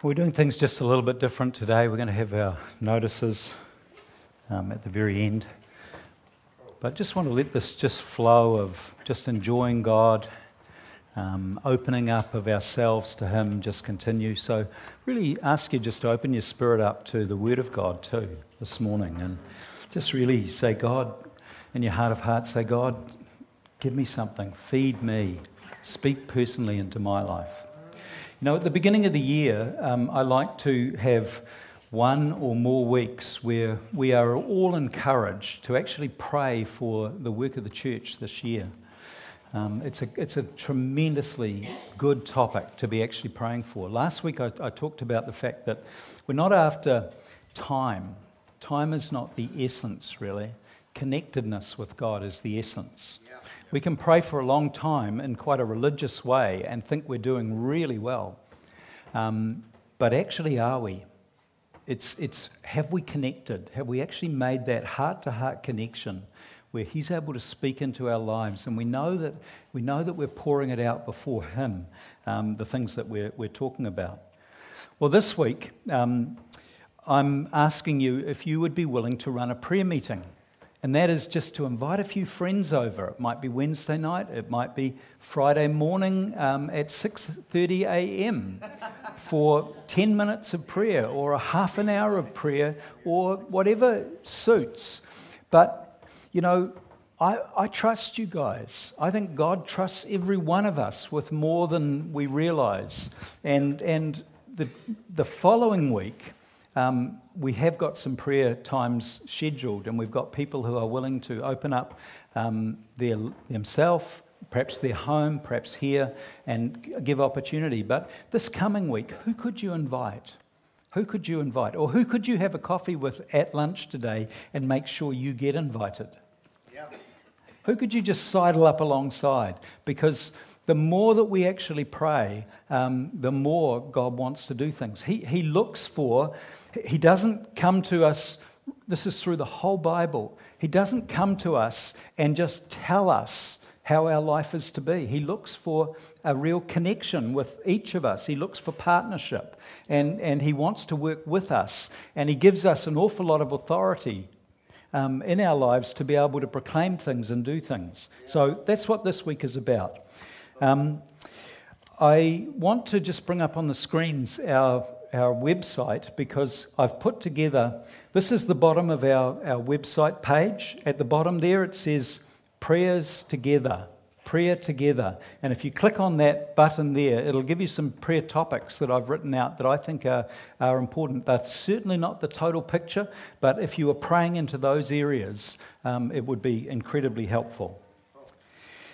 We're doing things just a little bit different today. We're going to have our notices um, at the very end. But just want to let this just flow of just enjoying God, um, opening up of ourselves to Him, just continue. So, really ask you just to open your spirit up to the Word of God too this morning and just really say, God, in your heart of hearts, say, God, give me something, feed me, speak personally into my life. You know, at the beginning of the year, um, I like to have one or more weeks where we are all encouraged to actually pray for the work of the church this year. Um, it's, a, it's a tremendously good topic to be actually praying for. Last week I, I talked about the fact that we're not after time. Time is not the essence, really. Connectedness with God is the essence. We can pray for a long time in quite a religious way and think we're doing really well. Um, but actually, are we? It's, it's have we connected? Have we actually made that heart to heart connection where He's able to speak into our lives and we know that, we know that we're pouring it out before Him, um, the things that we're, we're talking about? Well, this week, um, I'm asking you if you would be willing to run a prayer meeting and that is just to invite a few friends over. It might be Wednesday night, it might be Friday morning um, at 6:30 a.m. for 10 minutes of prayer, or a half an hour of prayer, or whatever suits. But you know, I, I trust you guys. I think God trusts every one of us with more than we realize. And and the the following week. Um, we have got some prayer times scheduled, and we've got people who are willing to open up um, their, themselves, perhaps their home, perhaps here, and give opportunity. But this coming week, who could you invite? Who could you invite? Or who could you have a coffee with at lunch today and make sure you get invited? Yeah. Who could you just sidle up alongside? Because the more that we actually pray, um, the more God wants to do things. He, he looks for he doesn't come to us, this is through the whole Bible. He doesn't come to us and just tell us how our life is to be. He looks for a real connection with each of us. He looks for partnership and, and he wants to work with us. And he gives us an awful lot of authority um, in our lives to be able to proclaim things and do things. So that's what this week is about. Um, I want to just bring up on the screens our our website because I've put together this is the bottom of our, our website page. At the bottom there, it says prayers together. Prayer together. And if you click on that button there, it'll give you some prayer topics that I've written out that I think are, are important. That's certainly not the total picture, but if you are praying into those areas, um, it would be incredibly helpful.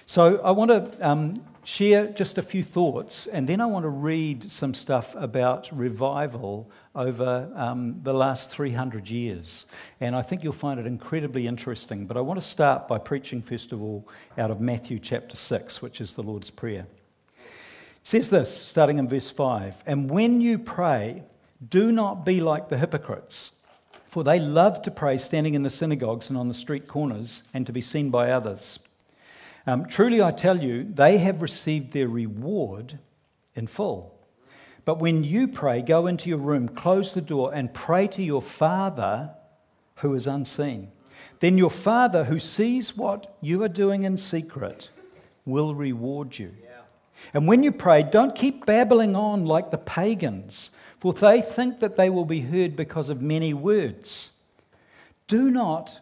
So I want to um, share just a few thoughts, and then I want to read some stuff about revival over um, the last 300 years. And I think you'll find it incredibly interesting. But I want to start by preaching, first of all, out of Matthew chapter 6, which is the Lord's Prayer. It says this, starting in verse 5 And when you pray, do not be like the hypocrites. For they love to pray standing in the synagogues and on the street corners and to be seen by others. Um, truly, I tell you, they have received their reward in full. But when you pray, go into your room, close the door, and pray to your Father who is unseen. Then your Father who sees what you are doing in secret will reward you. And when you pray, don't keep babbling on like the pagans, for they think that they will be heard because of many words. Do not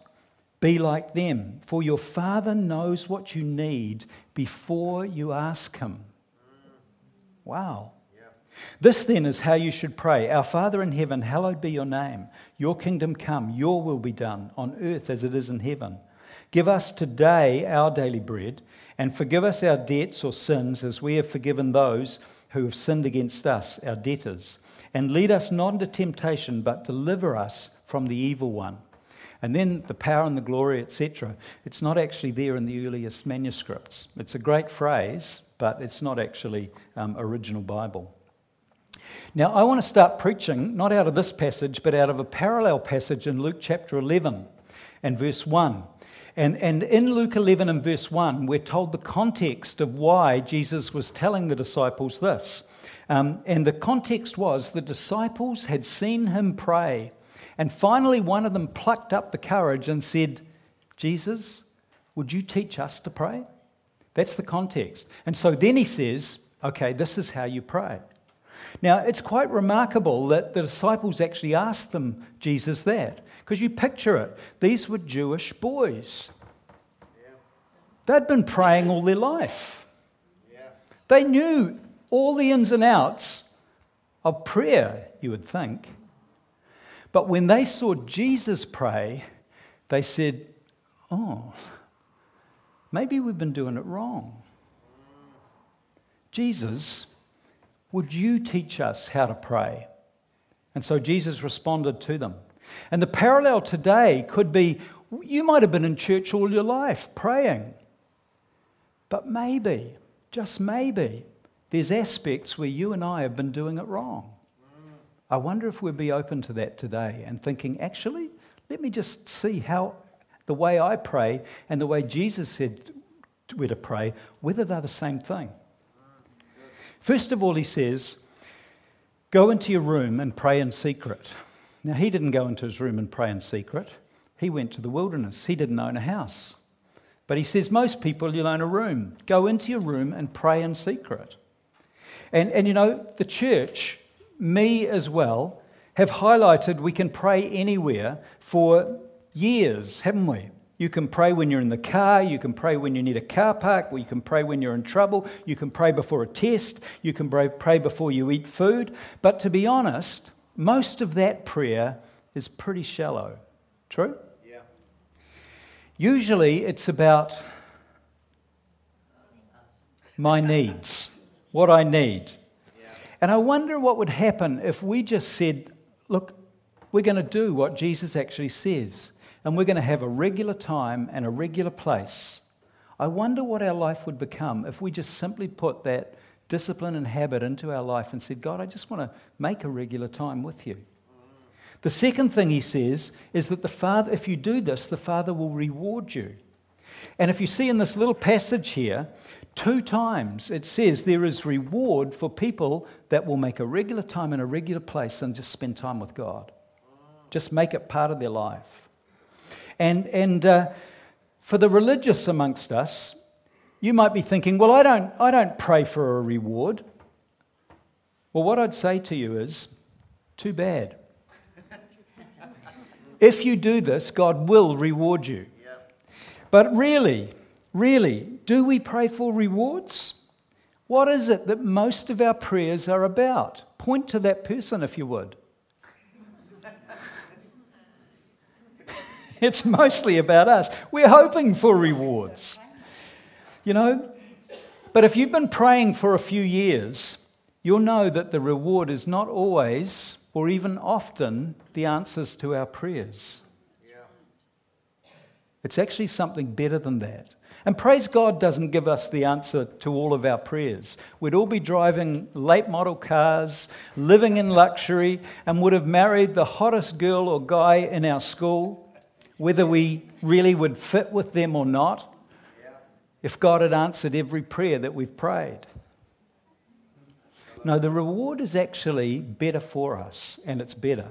be like them, for your Father knows what you need before you ask Him. Wow. This then is how you should pray Our Father in heaven, hallowed be your name. Your kingdom come, your will be done on earth as it is in heaven. Give us today our daily bread, and forgive us our debts or sins as we have forgiven those who have sinned against us, our debtors. And lead us not into temptation, but deliver us from the evil one. And then the power and the glory, etc. It's not actually there in the earliest manuscripts. It's a great phrase, but it's not actually um, original Bible. Now, I want to start preaching not out of this passage, but out of a parallel passage in Luke chapter 11 and verse 1. And, and in Luke 11 and verse 1, we're told the context of why Jesus was telling the disciples this. Um, and the context was the disciples had seen him pray. And finally, one of them plucked up the courage and said, Jesus, would you teach us to pray? That's the context. And so then he says, okay, this is how you pray. Now, it's quite remarkable that the disciples actually asked them, Jesus, that. Because you picture it. These were Jewish boys. They'd been praying all their life. They knew all the ins and outs of prayer, you would think. But when they saw Jesus pray, they said, Oh, maybe we've been doing it wrong. Jesus, would you teach us how to pray? And so Jesus responded to them. And the parallel today could be you might have been in church all your life praying, but maybe, just maybe, there's aspects where you and I have been doing it wrong. I wonder if we'd be open to that today and thinking, actually, let me just see how the way I pray and the way Jesus said we're to pray, whether they're the same thing. First of all, he says, Go into your room and pray in secret. Now, he didn't go into his room and pray in secret. He went to the wilderness. He didn't own a house. But he says, Most people, you'll own a room. Go into your room and pray in secret. And, and you know, the church, me as well, have highlighted we can pray anywhere for years, haven't we? You can pray when you're in the car. You can pray when you need a car park. You can pray when you're in trouble. You can pray before a test. You can pray before you eat food. But to be honest, most of that prayer is pretty shallow. True? Yeah. Usually it's about my needs, what I need. And I wonder what would happen if we just said, look, we're going to do what Jesus actually says and we're going to have a regular time and a regular place, I wonder what our life would become if we just simply put that discipline and habit into our life and said, God, I just want to make a regular time with you. The second thing he says is that the Father, if you do this, the Father will reward you. And if you see in this little passage here, two times it says there is reward for people that will make a regular time in a regular place and just spend time with God. Just make it part of their life. And, and uh, for the religious amongst us, you might be thinking, well, I don't, I don't pray for a reward. Well, what I'd say to you is, too bad. if you do this, God will reward you. But really, really, do we pray for rewards? What is it that most of our prayers are about? Point to that person if you would. It's mostly about us. We're hoping for rewards. You know? But if you've been praying for a few years, you'll know that the reward is not always, or even often, the answers to our prayers. Yeah. It's actually something better than that. And praise God doesn't give us the answer to all of our prayers. We'd all be driving late model cars, living in luxury, and would have married the hottest girl or guy in our school whether we really would fit with them or not, if God had answered every prayer that we've prayed. No, the reward is actually better for us, and it's better.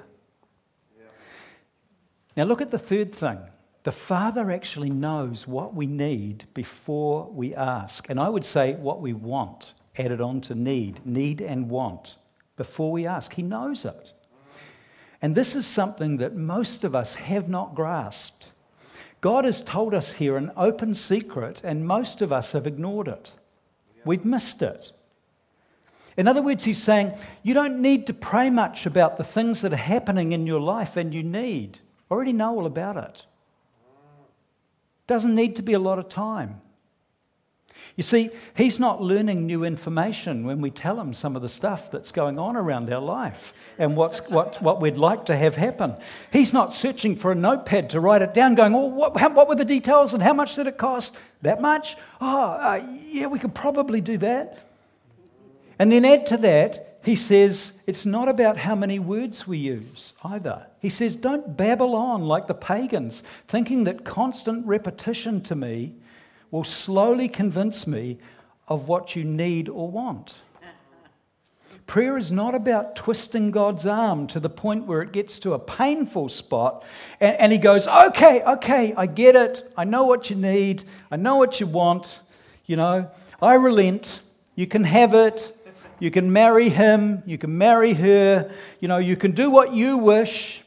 Now, look at the third thing. The Father actually knows what we need before we ask. And I would say what we want, added on to need, need and want, before we ask. He knows it. And this is something that most of us have not grasped. God has told us here an open secret, and most of us have ignored it. We've missed it. In other words, he's saying, you don't need to pray much about the things that are happening in your life, and you need. I Already know all about it. Doesn't need to be a lot of time. You see, he's not learning new information when we tell him some of the stuff that's going on around our life and what's, what, what we'd like to have happen. He's not searching for a notepad to write it down, going, Oh, what, how, what were the details and how much did it cost? That much? Oh, uh, yeah, we could probably do that. And then add to that, he says, it's not about how many words we use either. He says, don't babble on like the pagans, thinking that constant repetition to me will slowly convince me of what you need or want. prayer is not about twisting God's arm to the point where it gets to a painful spot and, and He goes, Okay, okay, I get it. I know what you need. I know what you want. You know, I relent. You can have it. You can marry him. You can marry her. You know, you can do what you wish.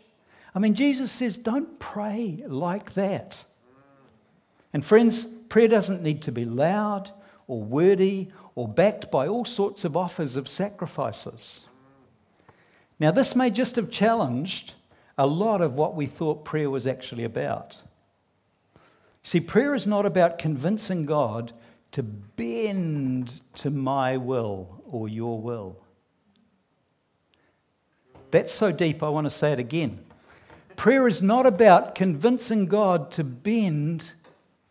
I mean, Jesus says, don't pray like that. And friends, prayer doesn't need to be loud or wordy or backed by all sorts of offers of sacrifices. Now, this may just have challenged a lot of what we thought prayer was actually about. See, prayer is not about convincing God to bend to my will or your will. That's so deep, I want to say it again. Prayer is not about convincing God to bend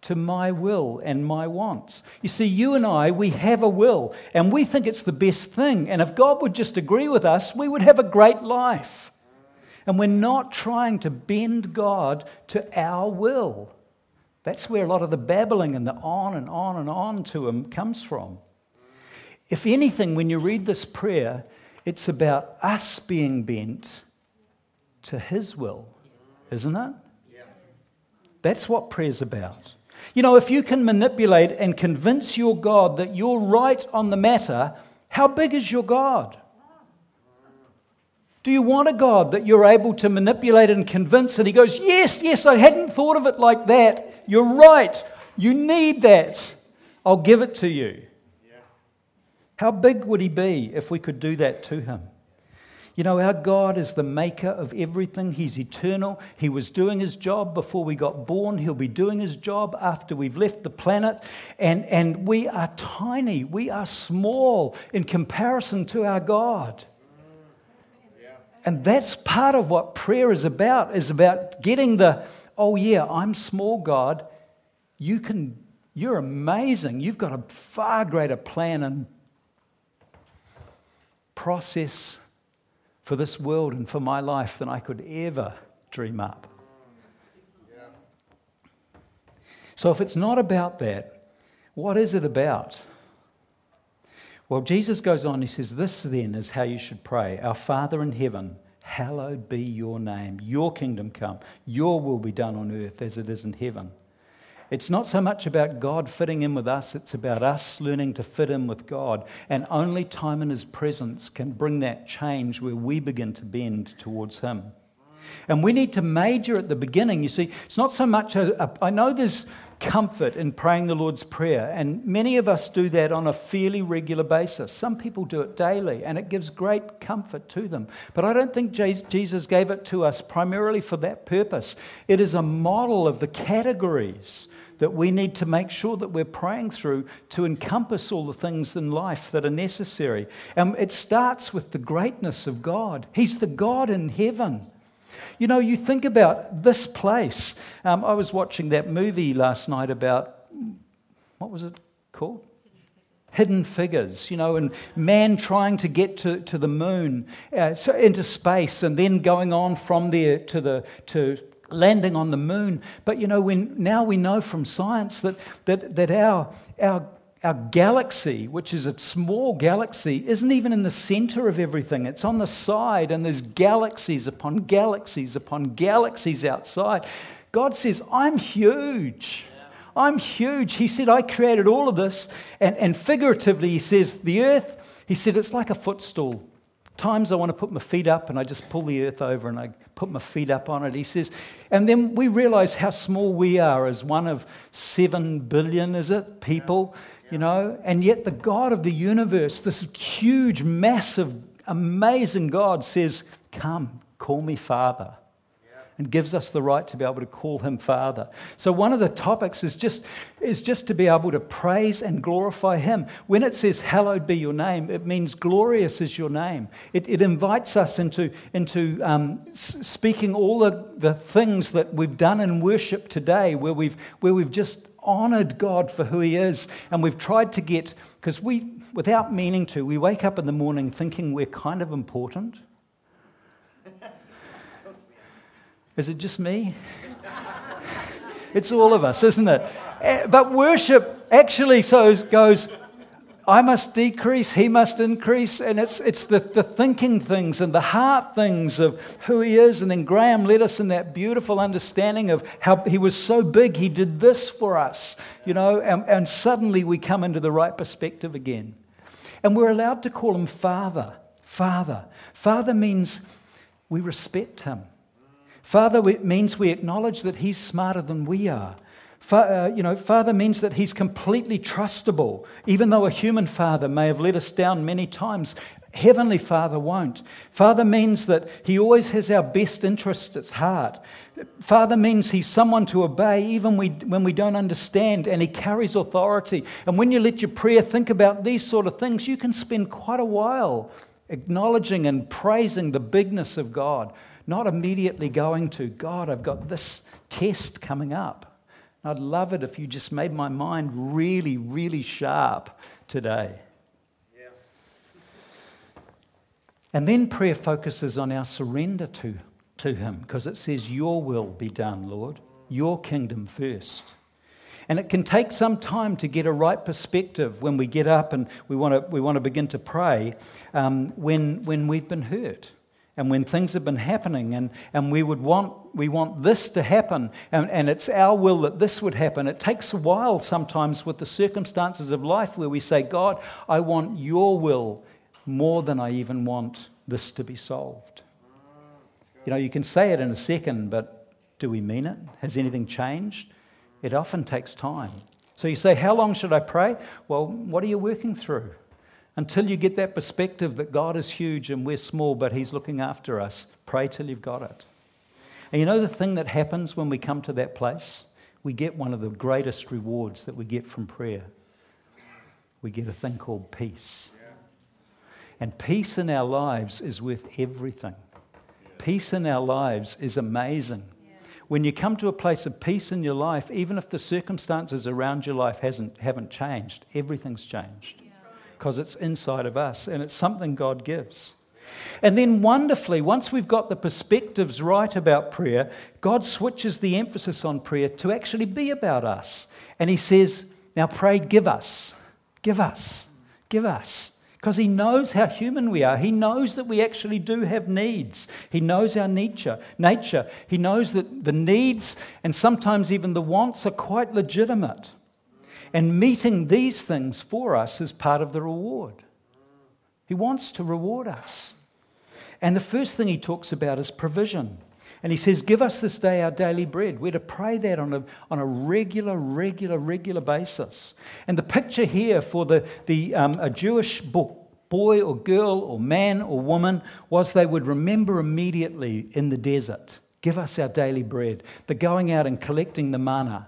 to my will and my wants. You see, you and I, we have a will and we think it's the best thing. And if God would just agree with us, we would have a great life. And we're not trying to bend God to our will. That's where a lot of the babbling and the on and on and on to Him comes from. If anything, when you read this prayer, it's about us being bent to His will, isn't it? That's what prayer's about. You know, if you can manipulate and convince your God that you're right on the matter, how big is your God? Do you want a God that you're able to manipulate and convince? And he goes, Yes, yes, I hadn't thought of it like that. You're right. You need that. I'll give it to you. How big would he be if we could do that to him? You know, our God is the maker of everything. He's eternal. He was doing his job before we got born. He'll be doing his job after we've left the planet. And, and we are tiny. We are small in comparison to our God. And that's part of what prayer is about, is about getting the, oh yeah, I'm small, God. You can, you're amazing. You've got a far greater plan and process for this world and for my life than I could ever dream up. So, if it's not about that, what is it about? Well, Jesus goes on, he says, This then is how you should pray Our Father in heaven, hallowed be your name. Your kingdom come. Your will be done on earth as it is in heaven. It's not so much about God fitting in with us, it's about us learning to fit in with God. And only time in His presence can bring that change where we begin to bend towards Him. And we need to major at the beginning. You see, it's not so much, a, a, I know there's comfort in praying the Lord's Prayer, and many of us do that on a fairly regular basis. Some people do it daily, and it gives great comfort to them. But I don't think Jesus gave it to us primarily for that purpose. It is a model of the categories that we need to make sure that we're praying through to encompass all the things in life that are necessary. And it starts with the greatness of God. He's the God in heaven. You know, you think about this place. Um, I was watching that movie last night about, what was it called? Hidden figures, you know, and man trying to get to, to the moon, uh, so into space, and then going on from there to, the, to landing on the moon. But, you know, when, now we know from science that, that, that our, our our galaxy, which is a small galaxy, isn't even in the center of everything. It's on the side, and there's galaxies upon galaxies upon galaxies outside. God says, I'm huge. I'm huge. He said, I created all of this. And, and figuratively, he says, the earth, he said, it's like a footstool. Times I want to put my feet up and I just pull the earth over and I put my feet up on it. He says, and then we realize how small we are as one of seven billion, is it, people. You know, and yet the God of the universe, this huge, massive, amazing God says, Come, call me Father. And gives us the right to be able to call him Father. So, one of the topics is just, is just to be able to praise and glorify him. When it says, Hallowed be your name, it means glorious is your name. It, it invites us into, into um, speaking all the, the things that we've done in worship today, where we've, where we've just honored God for who He is. And we've tried to get, because we, without meaning to, we wake up in the morning thinking we're kind of important. Is it just me? it's all of us, isn't it? Eh, but worship actually so goes, I must decrease, he must increase. And it's, it's the, the thinking things and the heart things of who he is. And then Graham led us in that beautiful understanding of how he was so big, he did this for us, you know, and, and suddenly we come into the right perspective again. And we're allowed to call him Father. Father. Father means we respect him. Father means we acknowledge that he's smarter than we are. Uh, you know, father means that he's completely trustable. Even though a human father may have let us down many times, Heavenly Father won't. Father means that He always has our best interests at heart. Father means He's someone to obey even when we don't understand, and He carries authority. And when you let your prayer think about these sort of things, you can spend quite a while acknowledging and praising the bigness of God, not immediately going to, God, I've got this test coming up. I'd love it if you just made my mind really, really sharp today. Yeah. And then prayer focuses on our surrender to, to Him because it says, Your will be done, Lord, your kingdom first. And it can take some time to get a right perspective when we get up and we want to, we want to begin to pray um, when, when we've been hurt and when things have been happening and, and we would want we want this to happen and, and it's our will that this would happen. It takes a while sometimes with the circumstances of life where we say god i want your will more than i even want this to be solved. You know you can say it in a second but do we mean it? Has anything changed? It often takes time. So you say how long should i pray? Well what are you working through until you get that perspective that God is huge and we're small, but He's looking after us, pray till you've got it. And you know the thing that happens when we come to that place? We get one of the greatest rewards that we get from prayer. We get a thing called peace. And peace in our lives is worth everything. Peace in our lives is amazing. When you come to a place of peace in your life, even if the circumstances around your life hasn't, haven't changed, everything's changed because it's inside of us and it's something God gives. And then, wonderfully, once we've got the perspectives right about prayer, God switches the emphasis on prayer to actually be about us. And He says, Now pray, give us, give us, give us. Because He knows how human we are. He knows that we actually do have needs. He knows our nature. nature. He knows that the needs and sometimes even the wants are quite legitimate. And meeting these things for us is part of the reward. He wants to reward us. And the first thing he talks about is provision. And he says, Give us this day our daily bread. We're to pray that on a, on a regular, regular, regular basis. And the picture here for the, the, um, a Jewish book, boy or girl or man or woman was they would remember immediately in the desert give us our daily bread. The going out and collecting the manna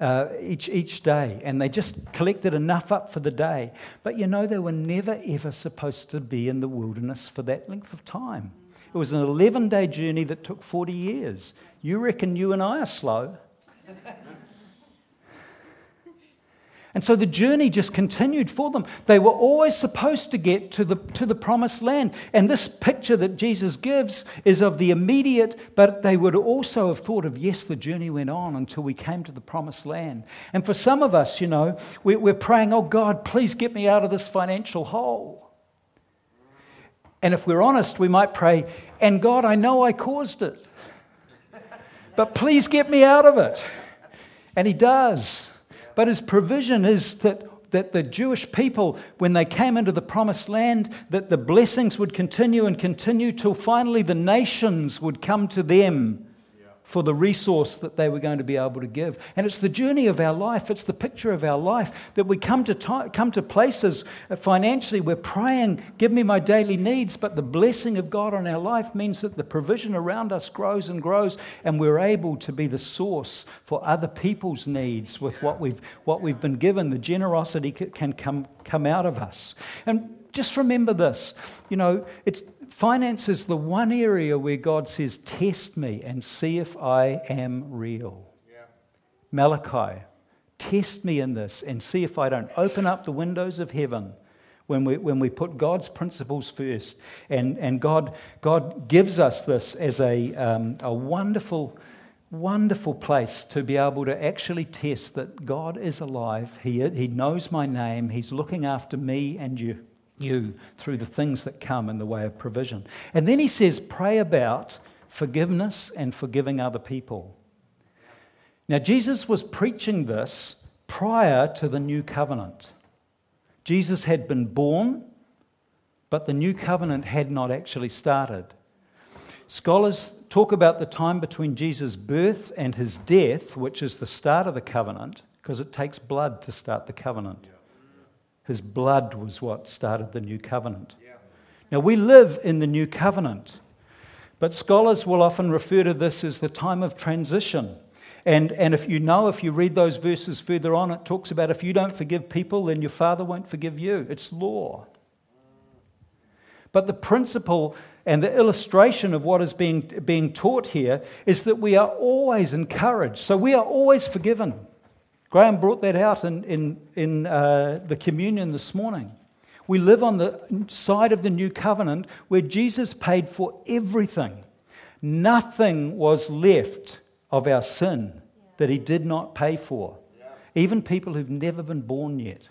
uh, each, each day, and they just collected enough up for the day. But you know, they were never ever supposed to be in the wilderness for that length of time. It was an 11 day journey that took 40 years. You reckon you and I are slow? And so the journey just continued for them. They were always supposed to get to the, to the promised land. And this picture that Jesus gives is of the immediate, but they would also have thought of, yes, the journey went on until we came to the promised land. And for some of us, you know, we're, we're praying, oh God, please get me out of this financial hole. And if we're honest, we might pray, and God, I know I caused it, but please get me out of it. And He does. But his provision is that, that the Jewish people, when they came into the promised land, that the blessings would continue and continue till finally the nations would come to them for the resource that they were going to be able to give. And it's the journey of our life, it's the picture of our life that we come to, t- come to places financially, we're praying, give me my daily needs, but the blessing of God on our life means that the provision around us grows and grows, and we're able to be the source for other people's needs with what we've, what we've been given. The generosity can come, come out of us. And just remember this you know, it's Finance is the one area where God says, Test me and see if I am real. Yeah. Malachi, test me in this and see if I don't open up the windows of heaven when we, when we put God's principles first. And, and God, God gives us this as a, um, a wonderful wonderful place to be able to actually test that God is alive. He, he knows my name. He's looking after me and you, you through the things that come in the way of provision. And then he says, pray about forgiveness and forgiving other people. Now, Jesus was preaching this prior to the new covenant. Jesus had been born, but the new covenant had not actually started. Scholars talk about the time between Jesus' birth and his death, which is the start of the covenant, because it takes blood to start the covenant. His blood was what started the new covenant. Now, we live in the new covenant, but scholars will often refer to this as the time of transition. And, and if you know, if you read those verses further on, it talks about if you don't forgive people, then your father won't forgive you. It's law. But the principle and the illustration of what is being, being taught here is that we are always encouraged. So we are always forgiven. Graham brought that out in, in, in uh, the communion this morning. We live on the side of the new covenant where Jesus paid for everything. Nothing was left of our sin that he did not pay for. Even people who've never been born yet.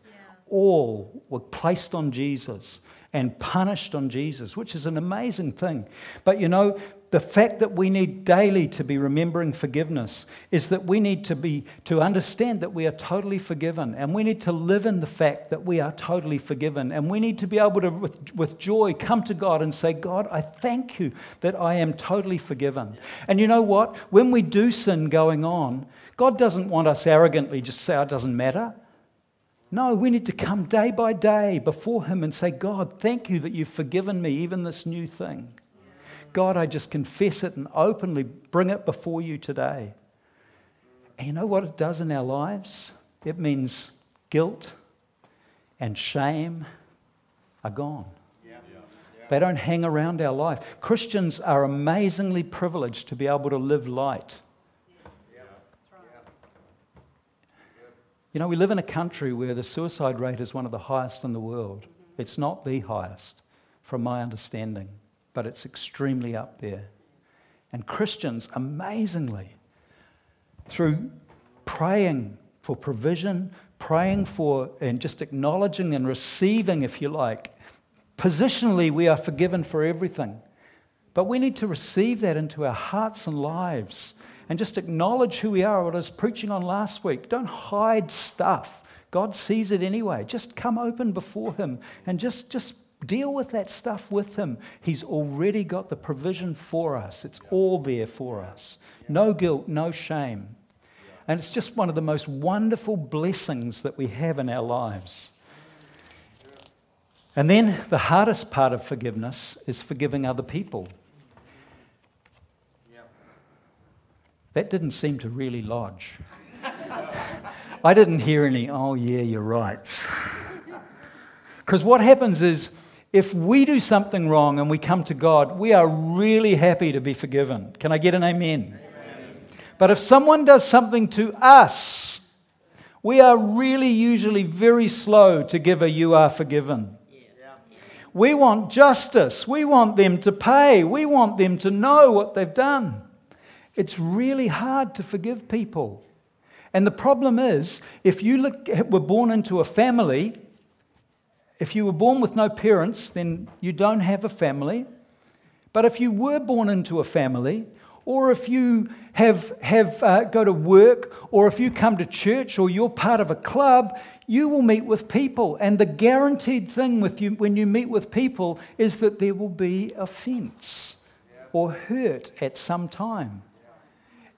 All were placed on Jesus and punished on Jesus, which is an amazing thing. But you know, the fact that we need daily to be remembering forgiveness is that we need to be to understand that we are totally forgiven and we need to live in the fact that we are totally forgiven and we need to be able to with, with joy come to God and say God I thank you that I am totally forgiven. And you know what? When we do sin going on God doesn't want us arrogantly just say oh, it doesn't matter. No, we need to come day by day before Him and say, God, thank you that you've forgiven me, even this new thing. God, I just confess it and openly bring it before you today. And you know what it does in our lives? It means guilt and shame are gone. They don't hang around our life. Christians are amazingly privileged to be able to live light You know, we live in a country where the suicide rate is one of the highest in the world. It's not the highest, from my understanding, but it's extremely up there. And Christians, amazingly, through praying for provision, praying for, and just acknowledging and receiving, if you like, positionally, we are forgiven for everything. But we need to receive that into our hearts and lives and just acknowledge who we are, what I was preaching on last week. Don't hide stuff. God sees it anyway. Just come open before Him and just, just deal with that stuff with Him. He's already got the provision for us, it's all there for us. No guilt, no shame. And it's just one of the most wonderful blessings that we have in our lives. And then the hardest part of forgiveness is forgiving other people. That didn't seem to really lodge. I didn't hear any, oh, yeah, you're right. Because what happens is, if we do something wrong and we come to God, we are really happy to be forgiven. Can I get an amen? amen? But if someone does something to us, we are really usually very slow to give a you are forgiven. We want justice. We want them to pay. We want them to know what they've done. It's really hard to forgive people. And the problem is, if you look, were born into a family, if you were born with no parents, then you don't have a family. But if you were born into a family, or if you have, have uh, go to work, or if you come to church, or you're part of a club, you will meet with people. And the guaranteed thing with you when you meet with people is that there will be offense or hurt at some time.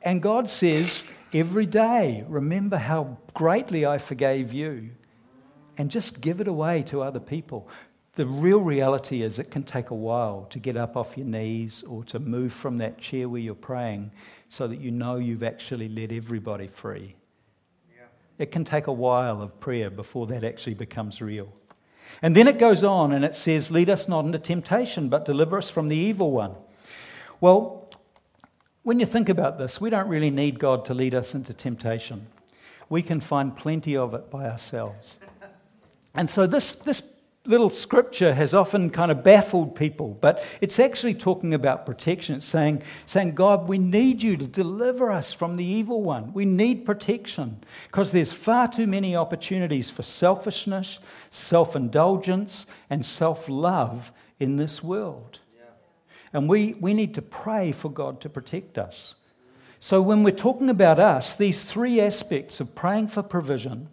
And God says, every day, remember how greatly I forgave you. And just give it away to other people. The real reality is it can take a while to get up off your knees or to move from that chair where you're praying so that you know you've actually let everybody free. Yeah. It can take a while of prayer before that actually becomes real. And then it goes on and it says, Lead us not into temptation, but deliver us from the evil one. Well, when you think about this, we don't really need God to lead us into temptation. We can find plenty of it by ourselves. And so, this, this little scripture has often kind of baffled people, but it's actually talking about protection. It's saying, saying, God, we need you to deliver us from the evil one. We need protection because there's far too many opportunities for selfishness, self indulgence, and self love in this world. Yeah. And we, we need to pray for God to protect us. So, when we're talking about us, these three aspects of praying for provision,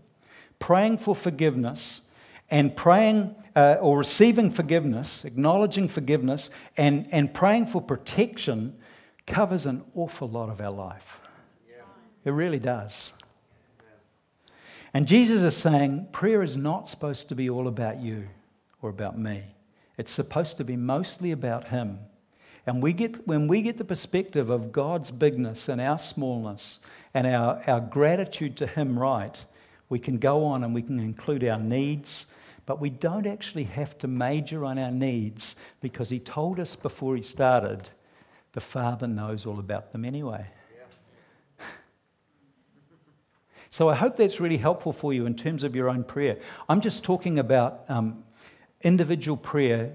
praying for forgiveness, and praying uh, or receiving forgiveness, acknowledging forgiveness, and, and praying for protection covers an awful lot of our life. Yeah. It really does. And Jesus is saying prayer is not supposed to be all about you or about me. It's supposed to be mostly about Him. And we get, when we get the perspective of God's bigness and our smallness and our, our gratitude to Him right, we can go on and we can include our needs but we don't actually have to major on our needs because He told us before He started, the Father knows all about them anyway. so I hope that's really helpful for you in terms of your own prayer. I'm just talking about um, individual prayer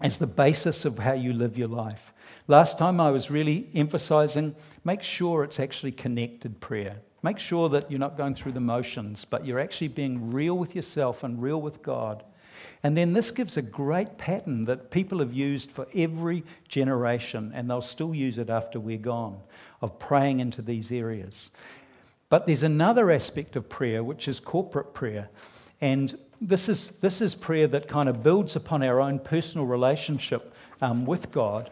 as the basis of how you live your life. Last time I was really emphasizing make sure it's actually connected prayer. Make sure that you're not going through the motions, but you're actually being real with yourself and real with God. And then this gives a great pattern that people have used for every generation, and they'll still use it after we're gone, of praying into these areas. But there's another aspect of prayer, which is corporate prayer. And this is, this is prayer that kind of builds upon our own personal relationship um, with God.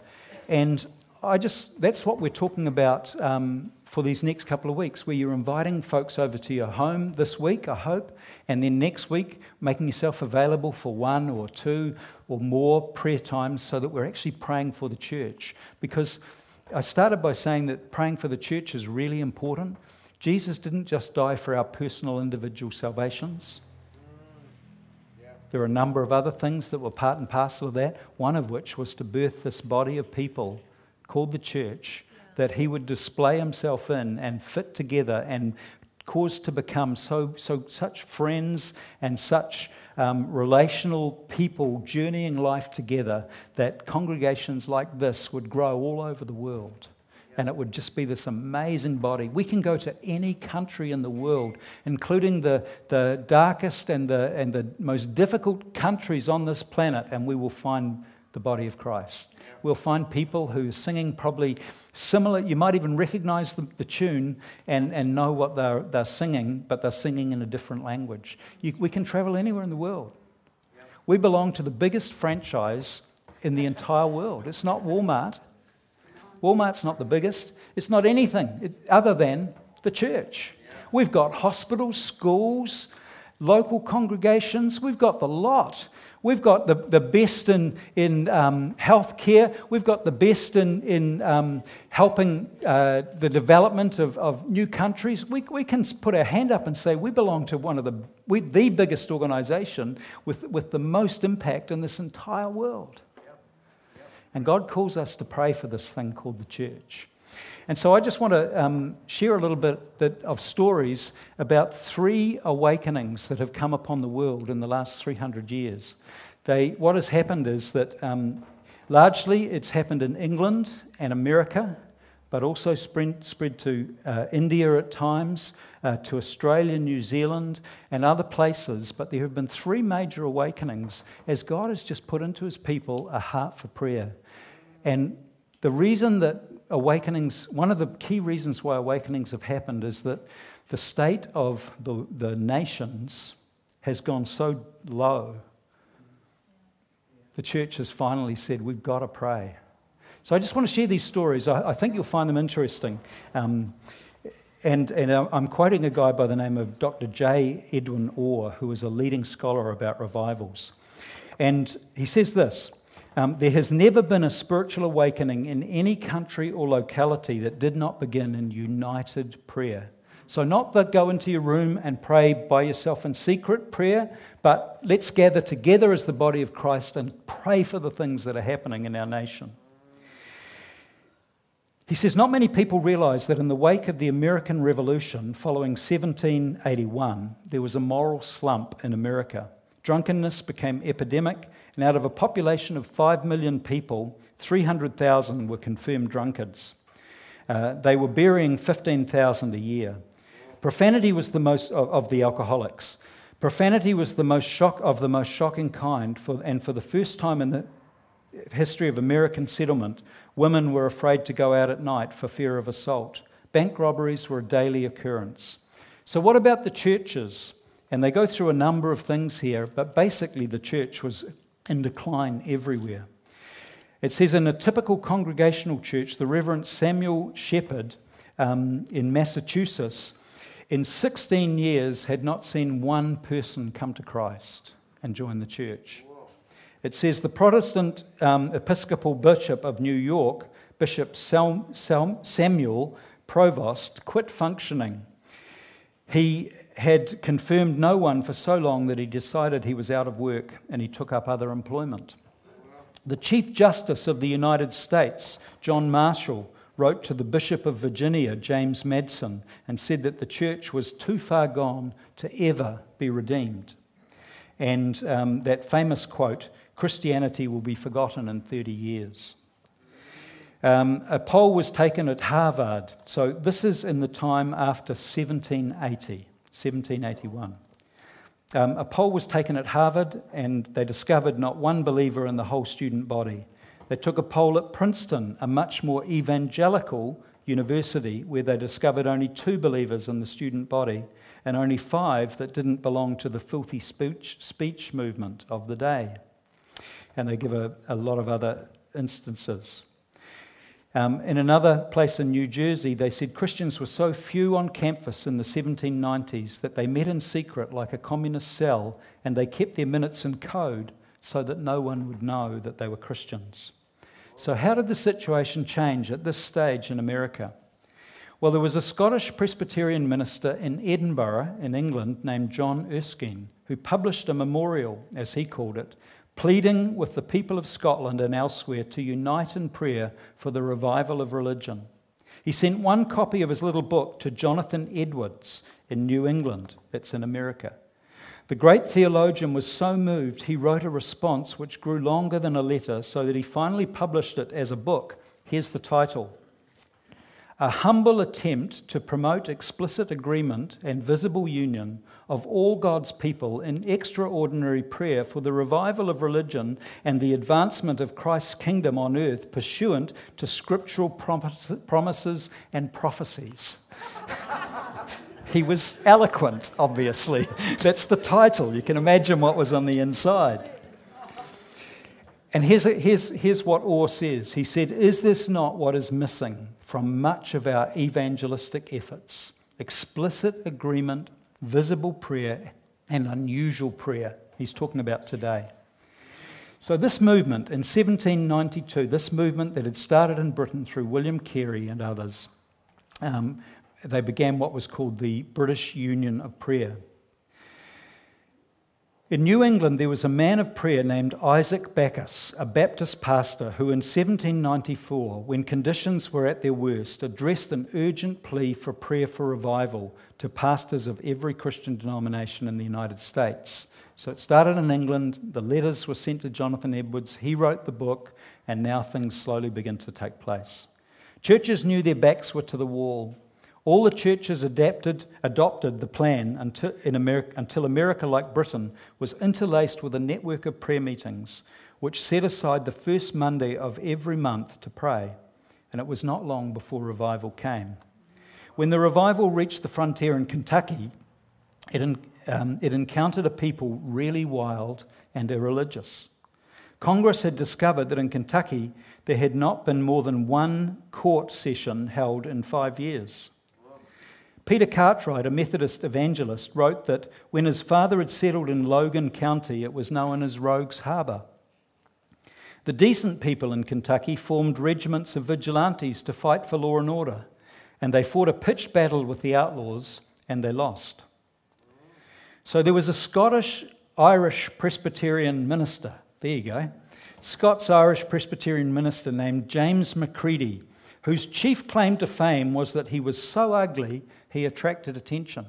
And I just, that's what we're talking about um, for these next couple of weeks, where you're inviting folks over to your home this week, I hope, and then next week, making yourself available for one or two or more prayer times so that we're actually praying for the church. Because I started by saying that praying for the church is really important. Jesus didn't just die for our personal individual salvations. There are a number of other things that were part and parcel of that, one of which was to birth this body of people called the church that he would display himself in and fit together and cause to become so, so such friends and such um, relational people journeying life together that congregations like this would grow all over the world. And it would just be this amazing body. We can go to any country in the world, including the, the darkest and the, and the most difficult countries on this planet, and we will find the body of Christ. We'll find people who are singing probably similar. You might even recognize the, the tune and, and know what they're, they're singing, but they're singing in a different language. You, we can travel anywhere in the world. We belong to the biggest franchise in the entire world. It's not Walmart. Walmart's not the biggest. It's not anything other than the church. We've got hospitals, schools, local congregations. We've got the lot. We've got the, the best in, in um, healthcare. We've got the best in, in um, helping uh, the development of, of new countries. We, we can put our hand up and say we belong to one of the, we, the biggest organization with, with the most impact in this entire world. And God calls us to pray for this thing called the church. And so I just want to um, share a little bit that, of stories about three awakenings that have come upon the world in the last 300 years. They, what has happened is that um, largely it's happened in England and America, but also spread, spread to uh, India at times, uh, to Australia, New Zealand, and other places. But there have been three major awakenings as God has just put into his people a heart for prayer. And the reason that awakenings, one of the key reasons why awakenings have happened is that the state of the, the nations has gone so low. The church has finally said, We've got to pray. So I just want to share these stories. I, I think you'll find them interesting. Um, and, and I'm quoting a guy by the name of Dr. J. Edwin Orr, who is a leading scholar about revivals. And he says this um, there has never been a spiritual awakening in any country or locality that did not begin in united prayer. So, not that go into your room and pray by yourself in secret prayer, but let's gather together as the body of Christ and pray for the things that are happening in our nation. He says, Not many people realize that in the wake of the American Revolution following 1781, there was a moral slump in America Drunkenness became epidemic, and out of a population of 5 million people, 300,000 were confirmed drunkards. Uh, they were burying 15,000 a year. Profanity was the most of, of, the alcoholics. Profanity was the most shock of the most shocking kind, for, and for the first time in the history of American settlement, women were afraid to go out at night for fear of assault. Bank robberies were a daily occurrence. So, what about the churches? And they go through a number of things here, but basically, the church was in decline everywhere. It says in a typical congregational church, the Reverend Samuel Shepherd um, in Massachusetts, in 16 years, had not seen one person come to Christ and join the church. It says the Protestant um, Episcopal Bishop of New York, Bishop Samuel Provoost, quit functioning. He had confirmed no one for so long that he decided he was out of work and he took up other employment. The Chief Justice of the United States, John Marshall, wrote to the Bishop of Virginia, James Madison, and said that the church was too far gone to ever be redeemed. And um, that famous quote Christianity will be forgotten in 30 years. Um, a poll was taken at Harvard. So this is in the time after 1780, 1781. Um, a poll was taken at Harvard, and they discovered not one believer in the whole student body. They took a poll at Princeton, a much more evangelical university, where they discovered only two believers in the student body and only five that didn't belong to the filthy speech, speech movement of the day and they give a, a lot of other instances. Um, in another place in New Jersey, they said Christians were so few on campus in the 1790s that they met in secret like a communist cell and they kept their minutes in code so that no one would know that they were Christians. So, how did the situation change at this stage in America? Well, there was a Scottish Presbyterian minister in Edinburgh, in England, named John Erskine, who published a memorial, as he called it, pleading with the people of Scotland and elsewhere to unite in prayer for the revival of religion. He sent one copy of his little book to Jonathan Edwards in New England, that's in America. The great theologian was so moved, he wrote a response which grew longer than a letter, so that he finally published it as a book. Here's the title a humble attempt to promote explicit agreement and visible union of all God's people in extraordinary prayer for the revival of religion and the advancement of Christ's kingdom on earth pursuant to scriptural promises and prophecies. he was eloquent, obviously. That's the title. You can imagine what was on the inside. And here's, here's, here's what Orr says. He said, Is this not what is missing from much of our evangelistic efforts? Explicit agreement, visible prayer, and unusual prayer. He's talking about today. So, this movement in 1792, this movement that had started in Britain through William Carey and others, um, they began what was called the British Union of Prayer. In New England, there was a man of prayer named Isaac Backus, a Baptist pastor, who in 1794, when conditions were at their worst, addressed an urgent plea for prayer for revival to pastors of every Christian denomination in the United States. So it started in England, the letters were sent to Jonathan Edwards, he wrote the book, and now things slowly begin to take place. Churches knew their backs were to the wall. All the churches adapted, adopted the plan until, America, until America, like Britain, was interlaced with a network of prayer meetings, which set aside the first Monday of every month to pray. And it was not long before revival came. When the revival reached the frontier in Kentucky, it, um, it encountered a people really wild and irreligious. Congress had discovered that in Kentucky there had not been more than one court session held in five years. Peter Cartwright, a Methodist evangelist, wrote that when his father had settled in Logan County, it was known as Rogues Harbor. The decent people in Kentucky formed regiments of vigilantes to fight for law and order, and they fought a pitched battle with the outlaws, and they lost. So there was a Scottish Irish Presbyterian minister, there you go, Scots Irish Presbyterian minister named James McGready, whose chief claim to fame was that he was so ugly he attracted attention.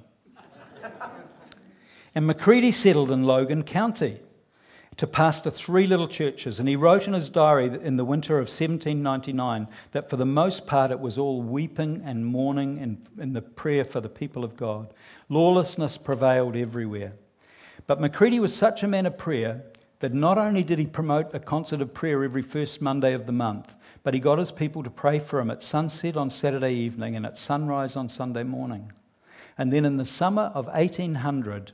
And McGready settled in Logan County to pastor three little churches. And he wrote in his diary in the winter of 1799 that for the most part it was all weeping and mourning and in the prayer for the people of God. Lawlessness prevailed everywhere. But McGready was such a man of prayer that not only did he promote a concert of prayer every first Monday of the month, but he got his people to pray for him at sunset on Saturday evening and at sunrise on Sunday morning. And then in the summer of 1800,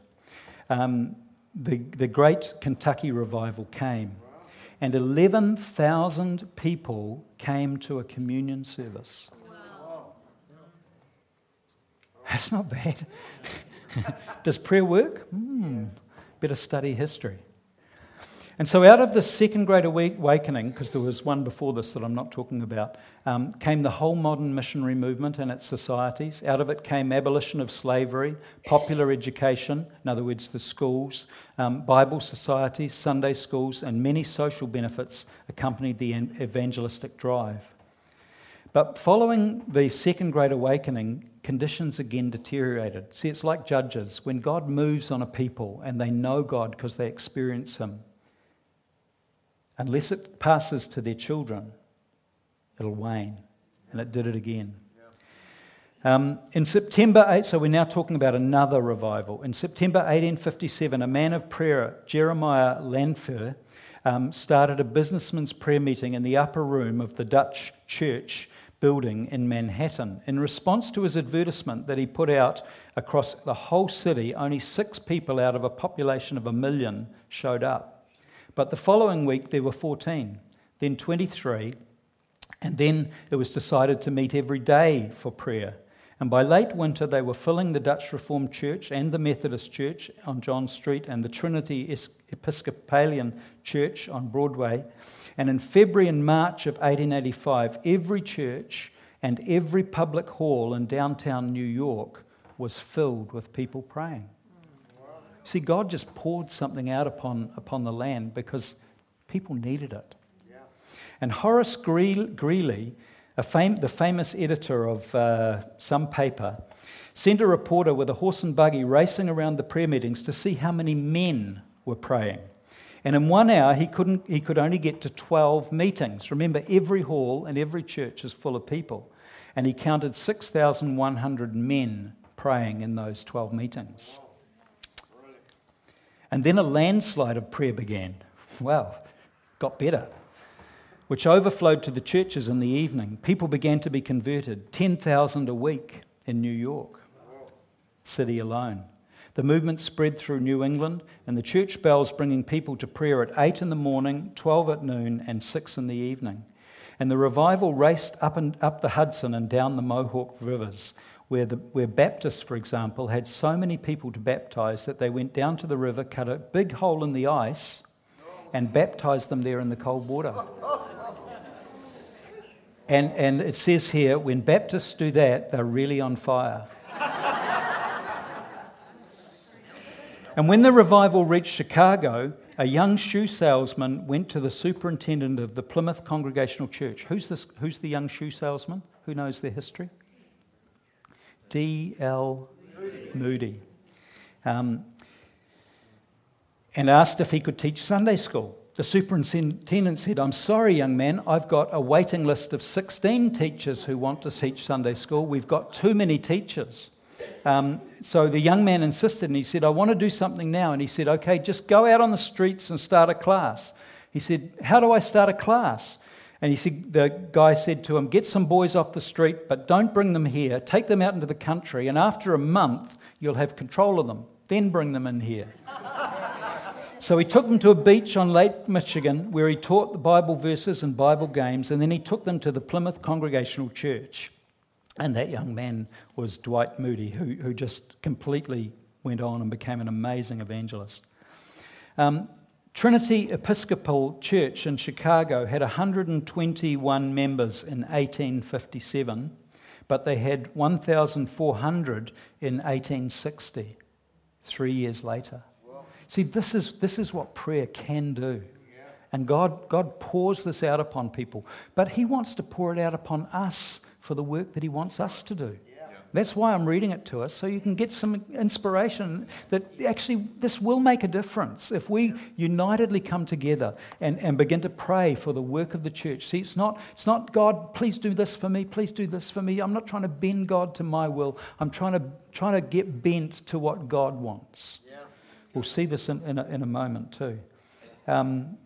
um, the, the great Kentucky revival came. And 11,000 people came to a communion service. Wow. That's not bad. Does prayer work? Hmm. Better study history. And so, out of the Second Great Awakening, because there was one before this that I'm not talking about, um, came the whole modern missionary movement and its societies. Out of it came abolition of slavery, popular education, in other words, the schools, um, Bible societies, Sunday schools, and many social benefits accompanied the evangelistic drive. But following the Second Great Awakening, conditions again deteriorated. See, it's like judges. When God moves on a people and they know God because they experience Him, unless it passes to their children, it'll wane. And it did it again. Um, in September 8, so we're now talking about another revival. In September 1857, a man of prayer, Jeremiah Lanphier, um, started a businessman's prayer meeting in the upper room of the Dutch church building in Manhattan. In response to his advertisement that he put out across the whole city, only six people out of a population of a million showed up. But the following week, there were 14, then 23, and then it was decided to meet every day for prayer. And by late winter, they were filling the Dutch Reformed Church and the Methodist Church on John Street and the Trinity Episcopalian Church on Broadway. And in February and March of 1885, every church and every public hall in downtown New York was filled with people praying. See, God just poured something out upon, upon the land because people needed it. Yeah. And Horace Greeley, fam- the famous editor of uh, some paper, sent a reporter with a horse and buggy racing around the prayer meetings to see how many men were praying. And in one hour, he, couldn't, he could only get to 12 meetings. Remember, every hall and every church is full of people. And he counted 6,100 men praying in those 12 meetings. And then a landslide of prayer began. Well, got better, which overflowed to the churches in the evening. People began to be converted 10,000 a week in New York City alone. The movement spread through New England, and the church bells bringing people to prayer at 8 in the morning, 12 at noon, and 6 in the evening. And the revival raced up, and, up the Hudson and down the Mohawk rivers, where, the, where Baptists, for example, had so many people to baptize that they went down to the river, cut a big hole in the ice, and baptized them there in the cold water. And, and it says here when Baptists do that, they're really on fire. and when the revival reached Chicago, a young shoe salesman went to the superintendent of the Plymouth Congregational Church. Who's, this, who's the young shoe salesman? Who knows their history? D.L. Moody. Moody. Um, and asked if he could teach Sunday school. The superintendent said, I'm sorry, young man, I've got a waiting list of 16 teachers who want to teach Sunday school. We've got too many teachers. Um, so the young man insisted and he said, I want to do something now. And he said, Okay, just go out on the streets and start a class. He said, How do I start a class? And he said, the guy said to him, Get some boys off the street, but don't bring them here. Take them out into the country, and after a month, you'll have control of them. Then bring them in here. so he took them to a beach on Lake Michigan where he taught the Bible verses and Bible games, and then he took them to the Plymouth Congregational Church. And that young man was Dwight Moody, who, who just completely went on and became an amazing evangelist. Um, Trinity Episcopal Church in Chicago had 121 members in 1857, but they had 1,400 in 1860, three years later. See, this is, this is what prayer can do. And God, God pours this out upon people, but He wants to pour it out upon us for the work that He wants us to do. That's why I'm reading it to us, so you can get some inspiration that actually this will make a difference if we unitedly come together and, and begin to pray for the work of the church. See, it's not, it's not God, please do this for me, please do this for me. I'm not trying to bend God to my will, I'm trying to, trying to get bent to what God wants. Yeah. We'll see this in, in, a, in a moment too. Um,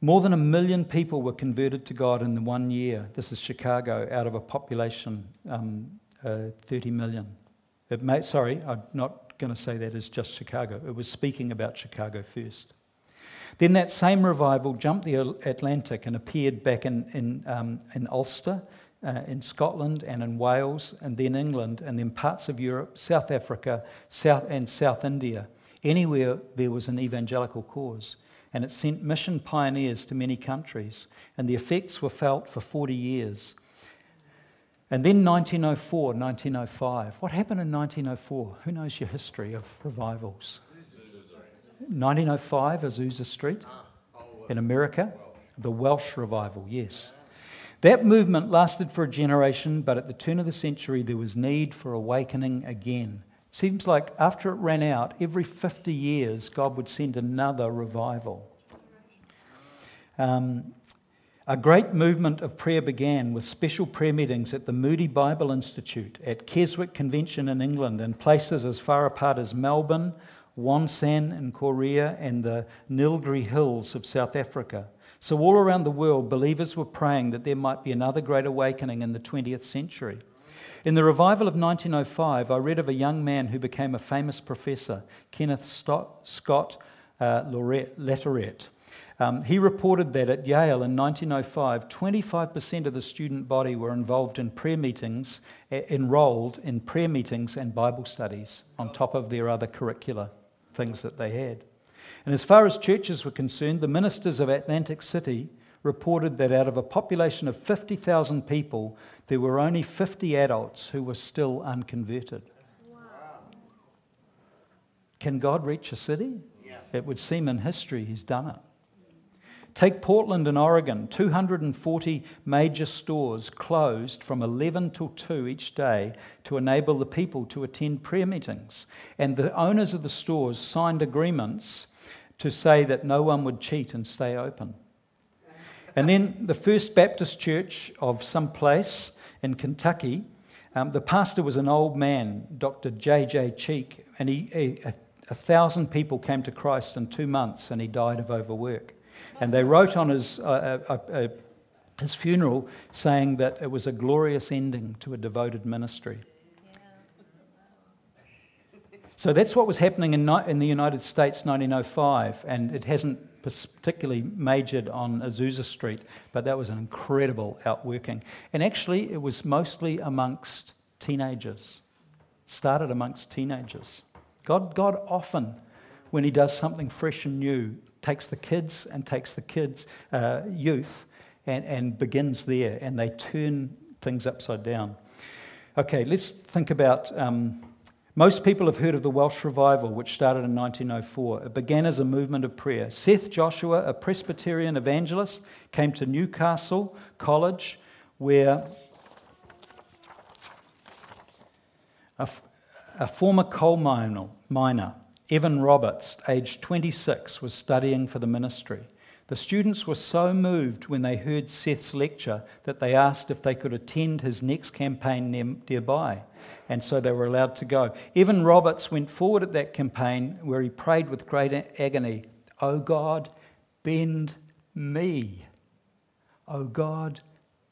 more than a million people were converted to God in the one year. This is Chicago, out of a population um, uh, 30 million. It may, sorry, I'm not going to say that as just Chicago. It was speaking about Chicago first. Then that same revival jumped the Atlantic and appeared back in, in, um, in Ulster, uh, in Scotland, and in Wales, and then England, and then parts of Europe, South Africa, South, and South India. Anywhere there was an evangelical cause and it sent mission pioneers to many countries, and the effects were felt for 40 years. And then 1904, 1905. What happened in 1904? Who knows your history of revivals? 1905, Azusa Street in America. The Welsh revival, yes. That movement lasted for a generation, but at the turn of the century, there was need for awakening again. Seems like after it ran out, every 50 years, God would send another revival. Um, a great movement of prayer began with special prayer meetings at the Moody Bible Institute, at Keswick Convention in England, and places as far apart as Melbourne, Wonsan in Korea, and the Nilgiri Hills of South Africa. So, all around the world, believers were praying that there might be another great awakening in the 20th century. In the revival of 1905, I read of a young man who became a famous professor, Kenneth Scott uh, Latourette. Um, he reported that at Yale in 1905, 25% of the student body were involved in prayer meetings, enrolled in prayer meetings and Bible studies on top of their other curricular things that they had. And as far as churches were concerned, the ministers of Atlantic City reported that out of a population of 50,000 people, there were only 50 adults who were still unconverted. Wow. Can God reach a city? Yeah. It would seem in history he's done it. Take Portland in Oregon, 240 major stores closed from 11 till 2 each day to enable the people to attend prayer meetings. And the owners of the stores signed agreements to say that no one would cheat and stay open. And then the First Baptist Church of some place in Kentucky, um, the pastor was an old man, Dr. J.J. Cheek, and he, a, a thousand people came to Christ in two months and he died of overwork. And they wrote on his, uh, uh, uh, his funeral saying that it was a glorious ending to a devoted ministry. So that's what was happening in, in the United States 1905, and it hasn't particularly majored on Azusa Street, but that was an incredible outworking. And actually, it was mostly amongst teenagers. Started amongst teenagers. God, God often, when He does something fresh and new, takes the kids and takes the kids' uh, youth and, and begins there, and they turn things upside down. Okay, let's think about. Um, most people have heard of the Welsh Revival, which started in 1904. It began as a movement of prayer. Seth Joshua, a Presbyterian evangelist, came to Newcastle College, where a, a former coal miner, miner Evan Roberts, aged 26, was studying for the ministry. The students were so moved when they heard Seth's lecture that they asked if they could attend his next campaign nearby, and so they were allowed to go. Evan Roberts went forward at that campaign where he prayed with great agony, Oh God, bend me. Oh God,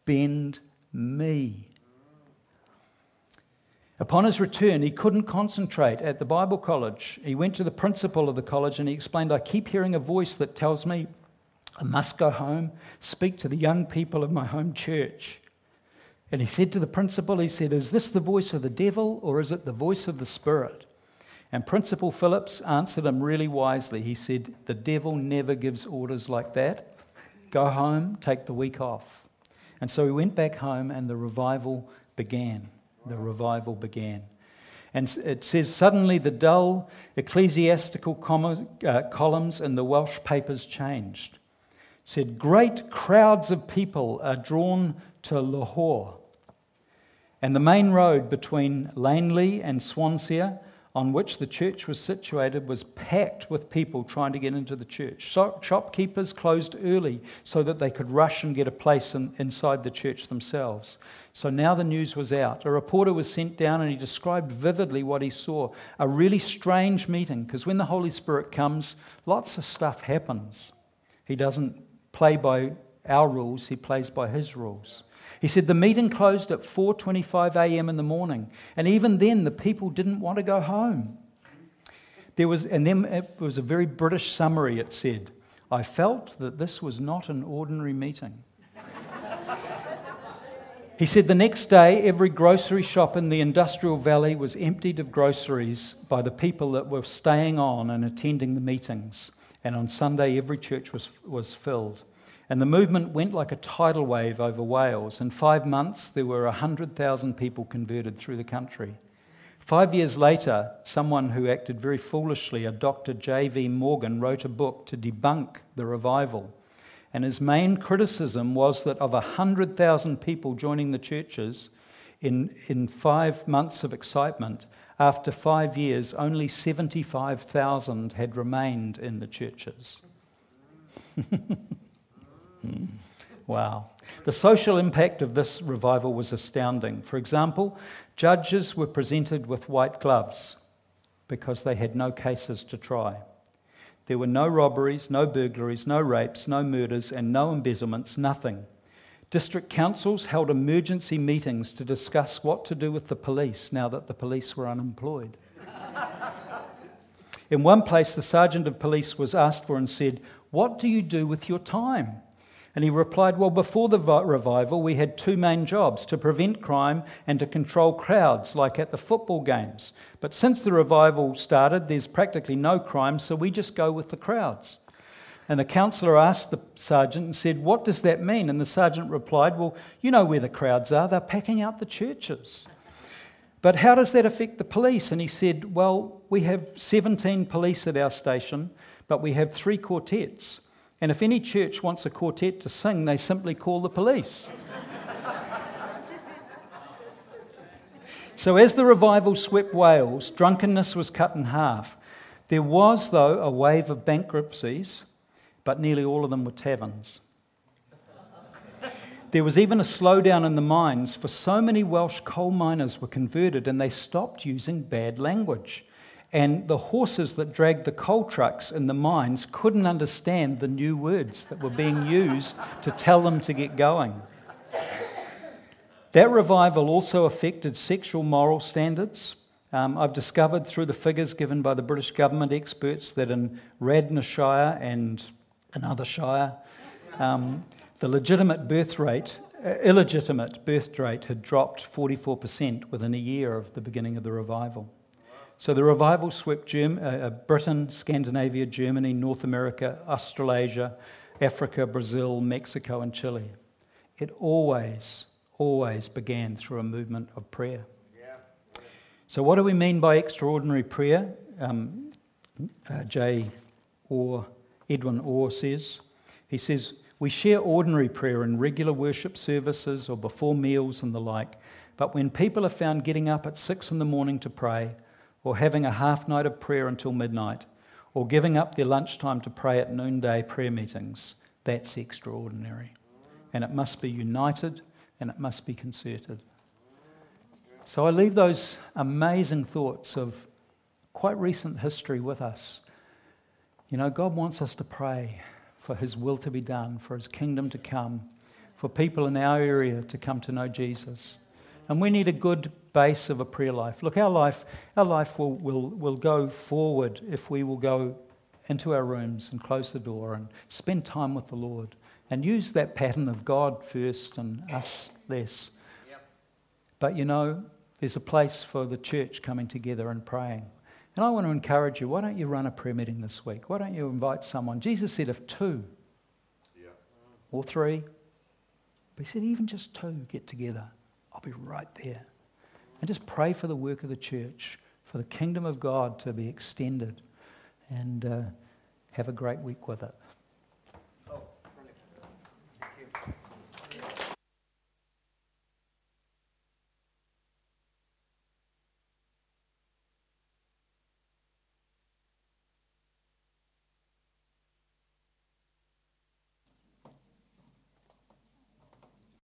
bend me. Upon his return, he couldn't concentrate at the Bible college. He went to the principal of the college and he explained, I keep hearing a voice that tells me I must go home, speak to the young people of my home church. And he said to the principal, he said, Is this the voice of the devil or is it the voice of the Spirit? And Principal Phillips answered him really wisely. He said, The devil never gives orders like that. Go home, take the week off. And so he went back home and the revival began the revival began. And it says, suddenly the dull ecclesiastical uh, columns in the Welsh papers changed. It said, great crowds of people are drawn to Loughor. And the main road between Llanelli and Swansea on which the church was situated was packed with people trying to get into the church. Shopkeepers closed early so that they could rush and get a place in, inside the church themselves. So now the news was out. A reporter was sent down and he described vividly what he saw a really strange meeting because when the Holy Spirit comes, lots of stuff happens. He doesn't play by our rules, he plays by his rules. He said the meeting closed at 4:25 a.m. in the morning, and even then the people didn't want to go home. There was, and then it was a very British summary. It said, "I felt that this was not an ordinary meeting." he said the next day, every grocery shop in the industrial valley was emptied of groceries by the people that were staying on and attending the meetings. And on Sunday, every church was, was filled. And the movement went like a tidal wave over Wales. In five months, there were 100,000 people converted through the country. Five years later, someone who acted very foolishly, a Dr. J.V. Morgan, wrote a book to debunk the revival. And his main criticism was that of 100,000 people joining the churches in, in five months of excitement, after five years, only 75,000 had remained in the churches. Hmm. Wow. The social impact of this revival was astounding. For example, judges were presented with white gloves because they had no cases to try. There were no robberies, no burglaries, no rapes, no murders, and no embezzlements, nothing. District councils held emergency meetings to discuss what to do with the police now that the police were unemployed. In one place, the sergeant of police was asked for and said, What do you do with your time? And he replied, Well, before the revival, we had two main jobs to prevent crime and to control crowds, like at the football games. But since the revival started, there's practically no crime, so we just go with the crowds. And the counsellor asked the sergeant and said, What does that mean? And the sergeant replied, Well, you know where the crowds are. They're packing out the churches. But how does that affect the police? And he said, Well, we have 17 police at our station, but we have three quartets. And if any church wants a quartet to sing, they simply call the police. so, as the revival swept Wales, drunkenness was cut in half. There was, though, a wave of bankruptcies, but nearly all of them were taverns. There was even a slowdown in the mines, for so many Welsh coal miners were converted and they stopped using bad language. And the horses that dragged the coal trucks in the mines couldn't understand the new words that were being used to tell them to get going. That revival also affected sexual moral standards. Um, I've discovered through the figures given by the British government experts that in Radnorshire and another shire, um, the legitimate birth rate, uh, illegitimate birth rate had dropped 44% within a year of the beginning of the revival. So the revival swept Germ- uh, uh, Britain, Scandinavia, Germany, North America, Australasia, Africa, Brazil, Mexico, and Chile. It always, always began through a movement of prayer. Yeah. So, what do we mean by extraordinary prayer? Um, uh, J. Orr, Edwin Orr says, he says, we share ordinary prayer in regular worship services or before meals and the like, but when people are found getting up at six in the morning to pray, or having a half night of prayer until midnight, or giving up their lunchtime to pray at noonday prayer meetings. That's extraordinary. And it must be united and it must be concerted. So I leave those amazing thoughts of quite recent history with us. You know, God wants us to pray for His will to be done, for His kingdom to come, for people in our area to come to know Jesus. And we need a good base of a prayer life. Look, our life, our life will, will, will go forward if we will go into our rooms and close the door and spend time with the Lord and use that pattern of God first and us less. Yep. But you know, there's a place for the church coming together and praying. And I want to encourage you why don't you run a prayer meeting this week? Why don't you invite someone? Jesus said, if two yeah. or three, but he said, even just two get together I'll be right there. And just pray for the work of the church, for the kingdom of God to be extended, and uh, have a great week with it.